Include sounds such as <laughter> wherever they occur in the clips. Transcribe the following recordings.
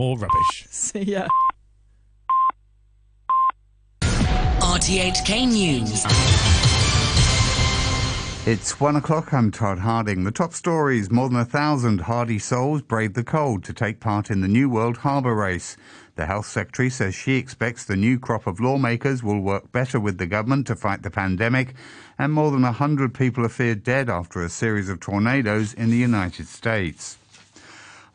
more rubbish. <laughs> See ya. RTHK News. It's one o'clock. I'm Todd Harding. The top stories more than a thousand hardy souls braved the cold to take part in the New World Harbour Race. The Health Secretary says she expects the new crop of lawmakers will work better with the government to fight the pandemic, and more than a hundred people are feared dead after a series of tornadoes in the United States.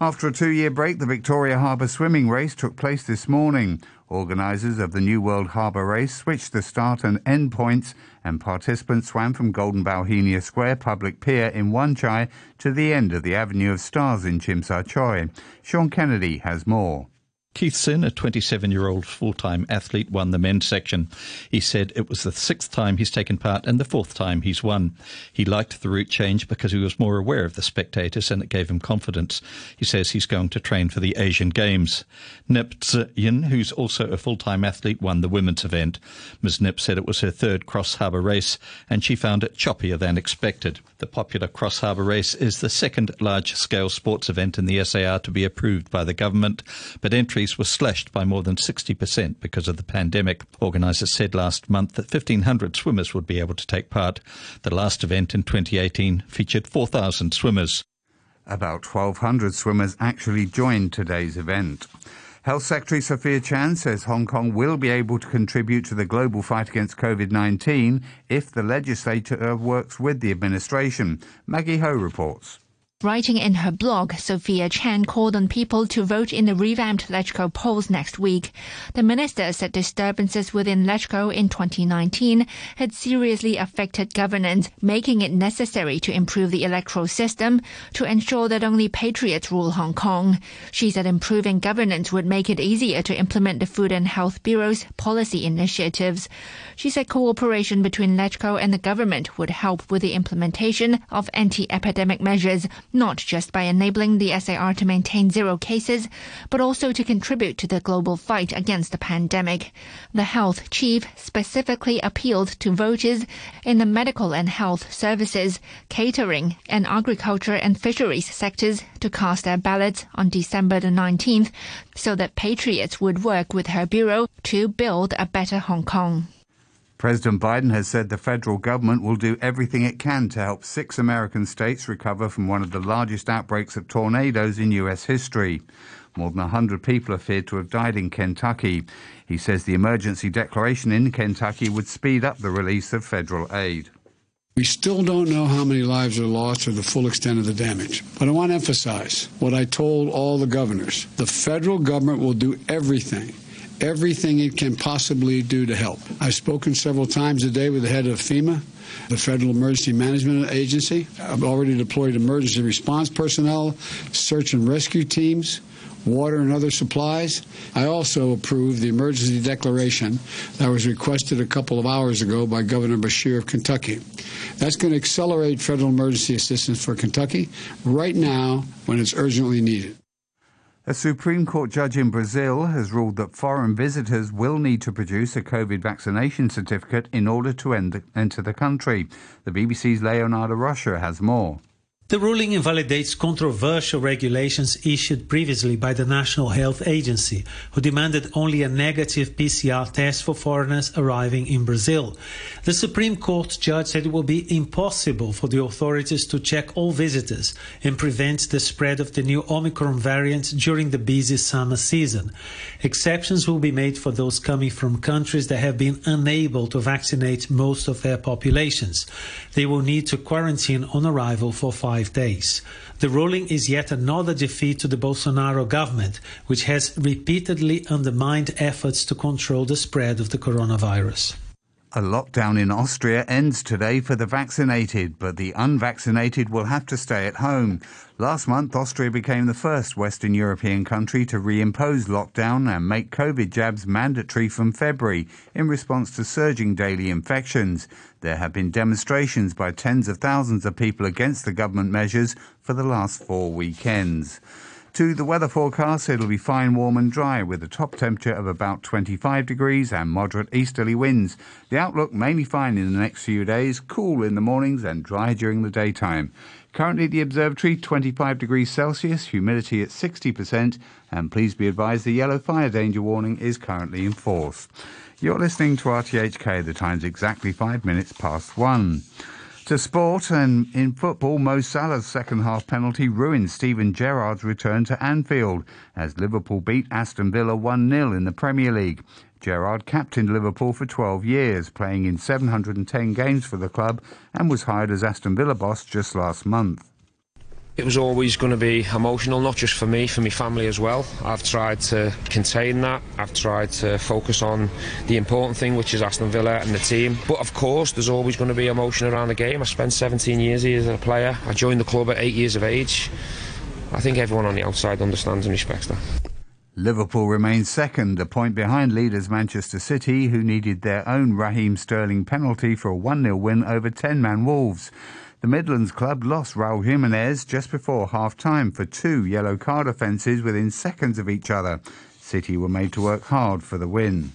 After a two year break, the Victoria Harbour swimming race took place this morning. Organisers of the New World Harbour Race switched the start and end points, and participants swam from Golden Bauhinia Square Public Pier in Wan Chai to the end of the Avenue of Stars in Sha Tsui. Sean Kennedy has more. Keith Sin, a 27 year old full time athlete, won the men's section. He said it was the sixth time he's taken part and the fourth time he's won. He liked the route change because he was more aware of the spectators and it gave him confidence. He says he's going to train for the Asian Games. Nip Yin, who's also a full time athlete, won the women's event. Ms. Nip said it was her third cross harbour race and she found it choppier than expected. The popular cross harbour race is the second large scale sports event in the SAR to be approved by the government, but entries were slashed by more than 60% because of the pandemic. Organisers said last month that 1,500 swimmers would be able to take part. The last event in 2018 featured 4,000 swimmers. About 1,200 swimmers actually joined today's event. Health Secretary Sophia Chan says Hong Kong will be able to contribute to the global fight against COVID 19 if the legislature works with the administration. Maggie Ho reports. Writing in her blog, Sophia Chan called on people to vote in the revamped LegCo polls next week. The minister said disturbances within LegCo in 2019 had seriously affected governance, making it necessary to improve the electoral system to ensure that only patriots rule Hong Kong. She said improving governance would make it easier to implement the Food and Health Bureau's policy initiatives. She said cooperation between LegCo and the government would help with the implementation of anti-epidemic measures not just by enabling the SAR to maintain zero cases, but also to contribute to the global fight against the pandemic. The health chief specifically appealed to voters in the medical and health services, catering, and agriculture and fisheries sectors to cast their ballots on December the 19th so that patriots would work with her bureau to build a better Hong Kong. President Biden has said the federal government will do everything it can to help six American states recover from one of the largest outbreaks of tornadoes in U.S. history. More than 100 people are feared to have died in Kentucky. He says the emergency declaration in Kentucky would speed up the release of federal aid. We still don't know how many lives are lost or the full extent of the damage. But I want to emphasize what I told all the governors. The federal government will do everything everything it can possibly do to help. I've spoken several times a day with the head of FEMA, the Federal Emergency Management Agency. I've already deployed emergency response personnel, search and rescue teams, water and other supplies. I also approved the emergency declaration that was requested a couple of hours ago by Governor Beshear of Kentucky. That's going to accelerate federal emergency assistance for Kentucky right now when it's urgently needed. A Supreme Court judge in Brazil has ruled that foreign visitors will need to produce a COVID vaccination certificate in order to enter the country. The BBC's Leonardo Rocha has more. The ruling invalidates controversial regulations issued previously by the National Health Agency, who demanded only a negative PCR test for foreigners arriving in Brazil. The Supreme Court judge said it will be impossible for the authorities to check all visitors and prevent the spread of the new Omicron variant during the busy summer season. Exceptions will be made for those coming from countries that have been unable to vaccinate most of their populations. They will need to quarantine on arrival for five five days. The ruling is yet another defeat to the Bolsonaro government, which has repeatedly undermined efforts to control the spread of the coronavirus. A lockdown in Austria ends today for the vaccinated, but the unvaccinated will have to stay at home. Last month, Austria became the first Western European country to reimpose lockdown and make COVID jabs mandatory from February in response to surging daily infections. There have been demonstrations by tens of thousands of people against the government measures for the last four weekends. To the weather forecast, it'll be fine, warm and dry with a top temperature of about 25 degrees and moderate easterly winds. The outlook mainly fine in the next few days, cool in the mornings and dry during the daytime. Currently, the observatory 25 degrees Celsius, humidity at 60%, and please be advised the yellow fire danger warning is currently in force. You're listening to RTHK. The time's exactly five minutes past one. To sport and in football, Mo Salah's second half penalty ruined Steven Gerrard's return to Anfield as Liverpool beat Aston Villa 1 0 in the Premier League. Gerrard captained Liverpool for 12 years, playing in 710 games for the club, and was hired as Aston Villa boss just last month. It was always going to be emotional, not just for me, for my family as well. I've tried to contain that. I've tried to focus on the important thing, which is Aston Villa and the team. But of course, there's always going to be emotion around the game. I spent 17 years here as a player. I joined the club at eight years of age. I think everyone on the outside understands and respects that. Liverpool remains second, a point behind leaders Manchester City, who needed their own Raheem Sterling penalty for a 1 0 win over 10 man Wolves. The Midlands club lost Raul Jimenez just before half time for two yellow card offences within seconds of each other. City were made to work hard for the win.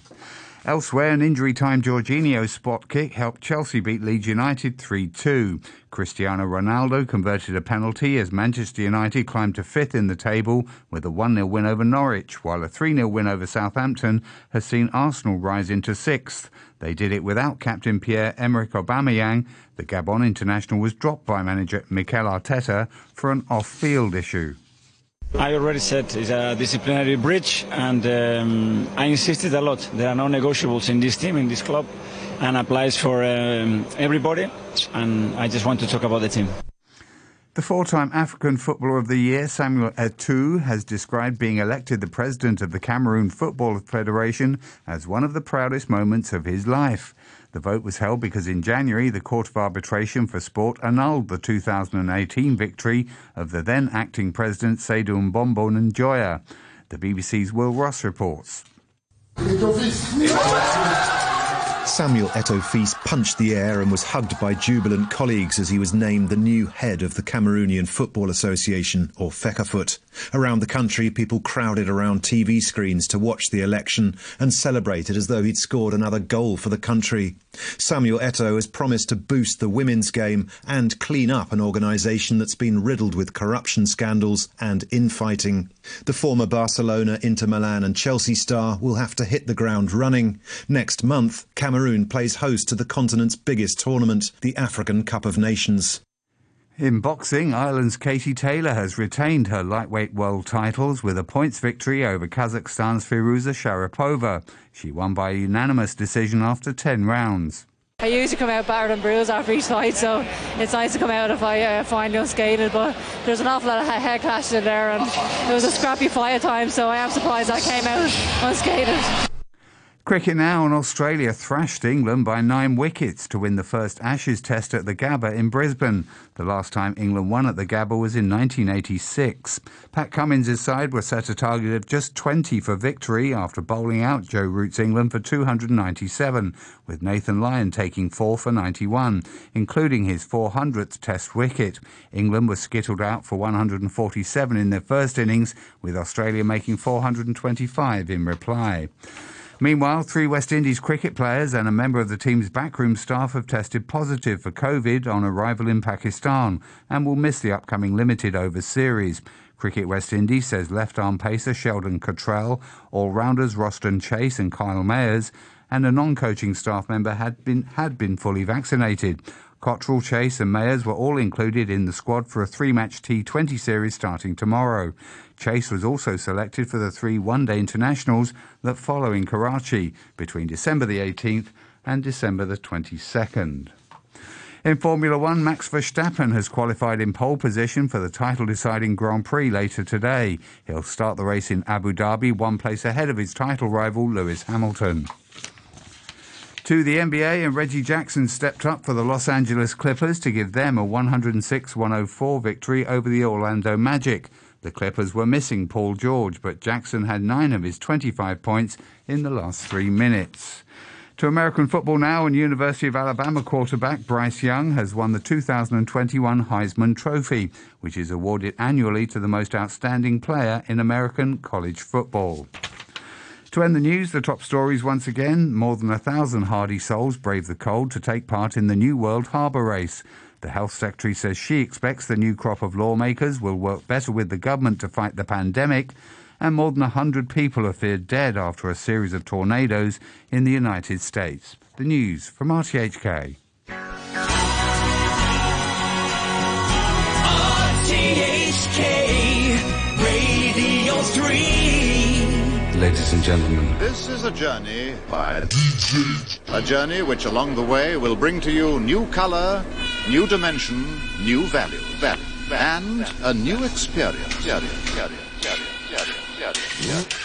Elsewhere, an injury time Jorginho spot kick helped Chelsea beat Leeds United 3 2. Cristiano Ronaldo converted a penalty as Manchester United climbed to fifth in the table with a 1 0 win over Norwich, while a 3 0 win over Southampton has seen Arsenal rise into sixth. They did it without captain Pierre Emerick Aubameyang. The Gabon international was dropped by manager Mikel Arteta for an off field issue. I already said it's a disciplinary breach, and um, I insisted a lot. There are no negotiables in this team, in this club, and applies for um, everybody. And I just want to talk about the team. The four time African Footballer of the Year, Samuel Eto'o, has described being elected the president of the Cameroon Football Federation as one of the proudest moments of his life. The vote was held because in January the Court of Arbitration for Sport annulled the 2018 victory of the then acting president Seydou Mbombo Njoya. The BBC's Will Ross reports. Samuel Eto'o Fils punched the air and was hugged by jubilant colleagues as he was named the new head of the Cameroonian Football Association, or FECAFOOT. Around the country, people crowded around TV screens to watch the election and celebrated as though he'd scored another goal for the country. Samuel Eto'o has promised to boost the women's game and clean up an organisation that's been riddled with corruption scandals and infighting. The former Barcelona, Inter Milan and Chelsea star will have to hit the ground running. Next month, Cameroon plays host to the continent's biggest tournament, the African Cup of Nations. In boxing, Ireland's Katie Taylor has retained her lightweight world titles with a points victory over Kazakhstan's Firuza Sharipova. She won by unanimous decision after 10 rounds. I usually come out battered and bruised after each fight, so it's nice to come out if I uh, find unscathed. But there's an awful lot of head clashes in there, and it was a scrappy fight at times, so I am surprised I came out unscathed. Cricket now and Australia thrashed England by nine wickets to win the first Ashes test at the Gabba in Brisbane. The last time England won at the Gabba was in 1986. Pat Cummins' side were set a target of just 20 for victory after bowling out Joe Root's England for 297, with Nathan Lyon taking 4 for 91, including his 400th test wicket. England was skittled out for 147 in their first innings, with Australia making 425 in reply. Meanwhile, three West Indies cricket players and a member of the team's backroom staff have tested positive for COVID on arrival in Pakistan and will miss the upcoming limited overs series. Cricket West Indies says left arm pacer Sheldon Cottrell, all rounders Roston Chase and Kyle Mayers, and a non coaching staff member had been, had been fully vaccinated. Cottrell, Chase, and Mayers were all included in the squad for a three match T20 series starting tomorrow. Chase was also selected for the three one day internationals that follow in Karachi between December the 18th and December the 22nd. In Formula One, Max Verstappen has qualified in pole position for the title deciding Grand Prix later today. He'll start the race in Abu Dhabi, one place ahead of his title rival Lewis Hamilton. To the NBA, and Reggie Jackson stepped up for the Los Angeles Clippers to give them a 106 104 victory over the Orlando Magic. The Clippers were missing Paul George, but Jackson had nine of his 25 points in the last three minutes. To American football now, and University of Alabama quarterback Bryce Young has won the 2021 Heisman Trophy, which is awarded annually to the most outstanding player in American college football. To end the news, the top stories once again. More than a thousand hardy souls brave the cold to take part in the New World Harbour Race. The Health Secretary says she expects the new crop of lawmakers will work better with the government to fight the pandemic, and more than 100 people are feared dead after a series of tornadoes in the United States. The news from RTHK. Ladies and gentlemen, this is a journey by DJ. A journey which along the way will bring to you new color, new dimension, new value, value, and a new experience. summertime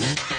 with